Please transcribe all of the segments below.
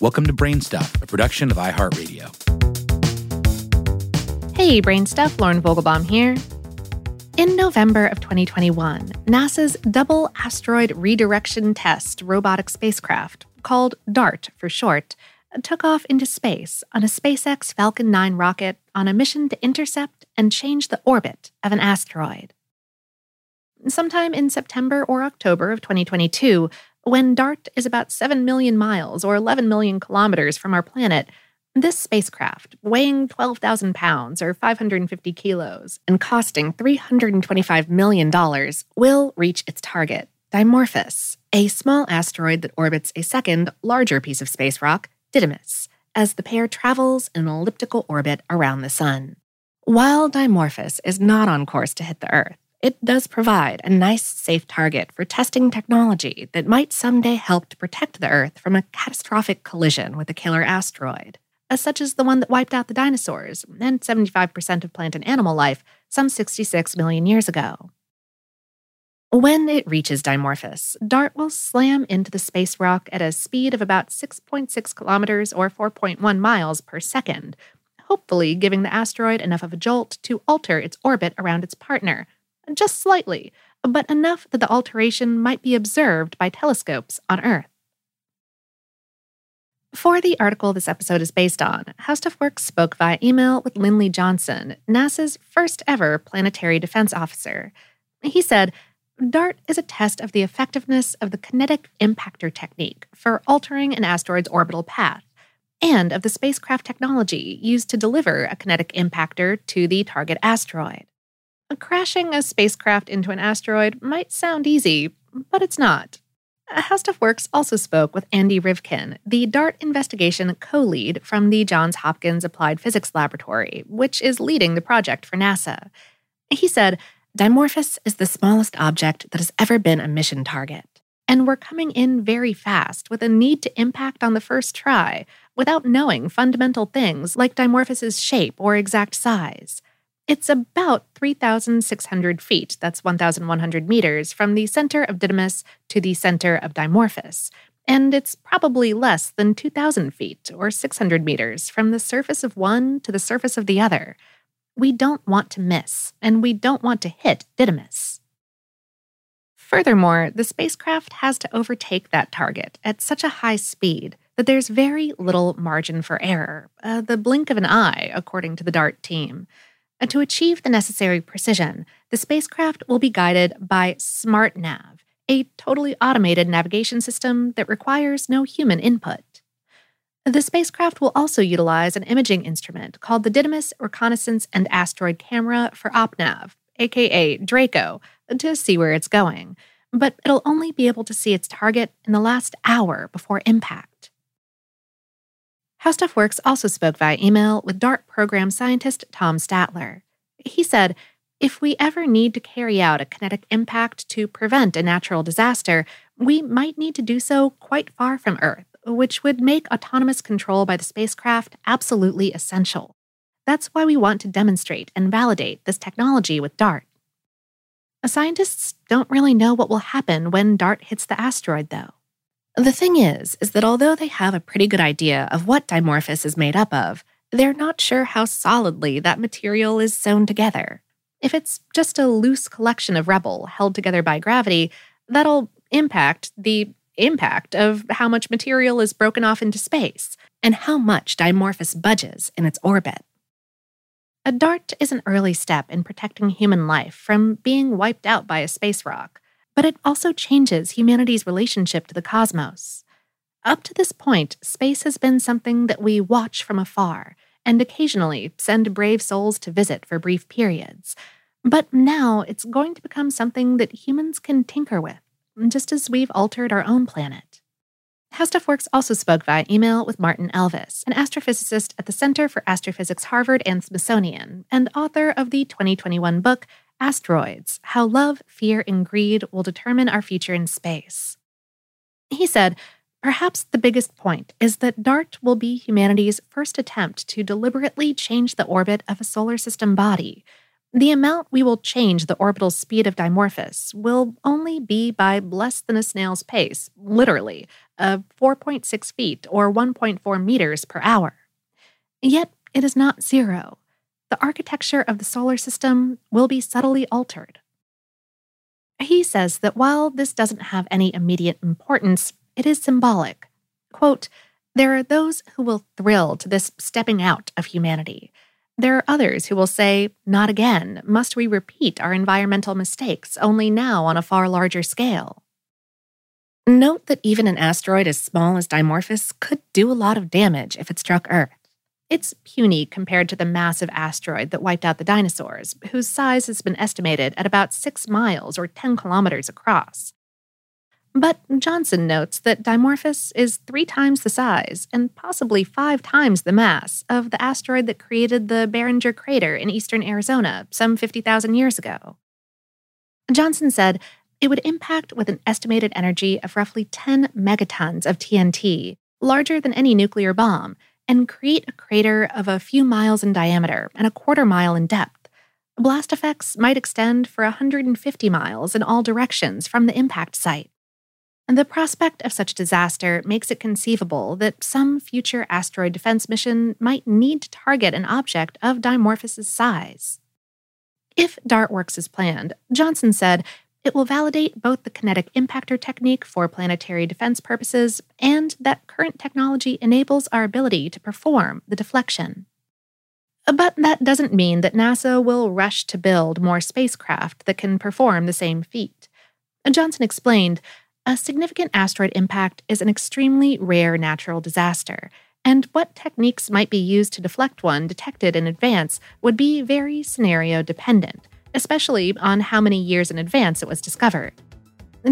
Welcome to Brainstuff, a production of iHeartRadio. Hey, Brainstuff, Lauren Vogelbaum here. In November of 2021, NASA's Double Asteroid Redirection Test robotic spacecraft, called DART for short, took off into space on a SpaceX Falcon 9 rocket on a mission to intercept and change the orbit of an asteroid. Sometime in September or October of 2022, when DART is about 7 million miles or 11 million kilometers from our planet, this spacecraft, weighing 12,000 pounds or 550 kilos and costing $325 million, will reach its target, Dimorphos, a small asteroid that orbits a second, larger piece of space rock, Didymos, as the pair travels in an elliptical orbit around the Sun. While Dimorphos is not on course to hit the Earth, it does provide a nice, safe target for testing technology that might someday help to protect the Earth from a catastrophic collision with a killer asteroid, such as the one that wiped out the dinosaurs and 75% of plant and animal life some 66 million years ago. When it reaches Dimorphos, DART will slam into the space rock at a speed of about 6.6 kilometers or 4.1 miles per second, hopefully giving the asteroid enough of a jolt to alter its orbit around its partner, just slightly, but enough that the alteration might be observed by telescopes on Earth. For the article this episode is based on, HowStuffWorks spoke via email with Lindley Johnson, NASA's first ever planetary defense officer. He said, DART is a test of the effectiveness of the kinetic impactor technique for altering an asteroid's orbital path, and of the spacecraft technology used to deliver a kinetic impactor to the target asteroid. Crashing a spacecraft into an asteroid might sound easy, but it's not. How Stuff Works also spoke with Andy Rivkin, the DART investigation co lead from the Johns Hopkins Applied Physics Laboratory, which is leading the project for NASA. He said, Dimorphos is the smallest object that has ever been a mission target. And we're coming in very fast with a need to impact on the first try without knowing fundamental things like Dimorphos's shape or exact size. It's about 3,600 feet, that's 1,100 meters, from the center of Didymos to the center of Dimorphos. And it's probably less than 2,000 feet, or 600 meters, from the surface of one to the surface of the other. We don't want to miss, and we don't want to hit Didymos. Furthermore, the spacecraft has to overtake that target at such a high speed that there's very little margin for error, uh, the blink of an eye, according to the DART team. And to achieve the necessary precision, the spacecraft will be guided by SmartNav, a totally automated navigation system that requires no human input. The spacecraft will also utilize an imaging instrument called the Didymos Reconnaissance and Asteroid Camera for OpNav, aka Draco, to see where it's going, but it'll only be able to see its target in the last hour before impact. How Stuff Works also spoke via email with DART program scientist Tom Statler. He said, if we ever need to carry out a kinetic impact to prevent a natural disaster, we might need to do so quite far from Earth, which would make autonomous control by the spacecraft absolutely essential. That's why we want to demonstrate and validate this technology with DART. Scientists don't really know what will happen when DART hits the asteroid, though. The thing is, is that although they have a pretty good idea of what Dimorphos is made up of, they're not sure how solidly that material is sewn together. If it's just a loose collection of rubble held together by gravity, that'll impact the impact of how much material is broken off into space and how much Dimorphos budges in its orbit. A dart is an early step in protecting human life from being wiped out by a space rock but it also changes humanity's relationship to the cosmos. Up to this point, space has been something that we watch from afar and occasionally send brave souls to visit for brief periods. But now it's going to become something that humans can tinker with, just as we've altered our own planet. How Stuff Works also spoke via email with Martin Elvis, an astrophysicist at the Center for Astrophysics Harvard and Smithsonian, and author of the 2021 book Asteroids How Love, Fear, and Greed Will Determine Our Future in Space. He said, Perhaps the biggest point is that DART will be humanity's first attempt to deliberately change the orbit of a solar system body. the amount we will change the orbital speed of Dimorphos will only be by less than a snail's pace, literally, of 4.6 feet or 1.4 meters per hour. Yet it is not zero. The architecture of the solar system will be subtly altered. He says that while this doesn't have any immediate importance, it is symbolic. Quote, there are those who will thrill to this stepping out of humanity. There are others who will say, Not again, must we repeat our environmental mistakes, only now on a far larger scale? Note that even an asteroid as small as Dimorphos could do a lot of damage if it struck Earth. It's puny compared to the massive asteroid that wiped out the dinosaurs, whose size has been estimated at about 6 miles or 10 kilometers across. But Johnson notes that Dimorphos is three times the size and possibly five times the mass of the asteroid that created the Barringer crater in eastern Arizona some 50,000 years ago. Johnson said it would impact with an estimated energy of roughly 10 megatons of TNT, larger than any nuclear bomb, and create a crater of a few miles in diameter and a quarter mile in depth. Blast effects might extend for 150 miles in all directions from the impact site. And the prospect of such disaster makes it conceivable that some future asteroid defense mission might need to target an object of Dimorphos' size. If DART works as planned, Johnson said it will validate both the kinetic impactor technique for planetary defense purposes and that current technology enables our ability to perform the deflection. But that doesn't mean that NASA will rush to build more spacecraft that can perform the same feat. Johnson explained a significant asteroid impact is an extremely rare natural disaster, and what techniques might be used to deflect one detected in advance would be very scenario dependent, especially on how many years in advance it was discovered.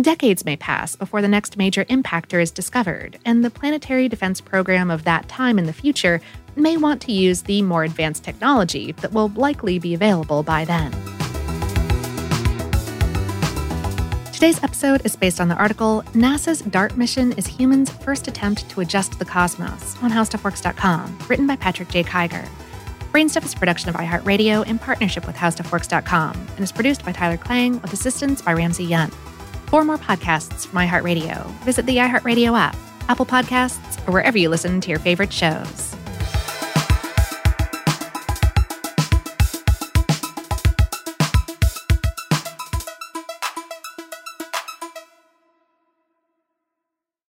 Decades may pass before the next major impactor is discovered, and the planetary defense program of that time in the future may want to use the more advanced technology that will likely be available by then. Today's episode is based on the article NASA's DART mission is humans' first attempt to adjust the cosmos on HowStuffWorks.com, written by Patrick J. Kiger. Brainstuff is a production of iHeartRadio in partnership with HowStuffWorks.com and is produced by Tyler Klang with assistance by Ramsey Yunt. For more podcasts from iHeartRadio, visit the iHeartRadio app, Apple Podcasts, or wherever you listen to your favorite shows.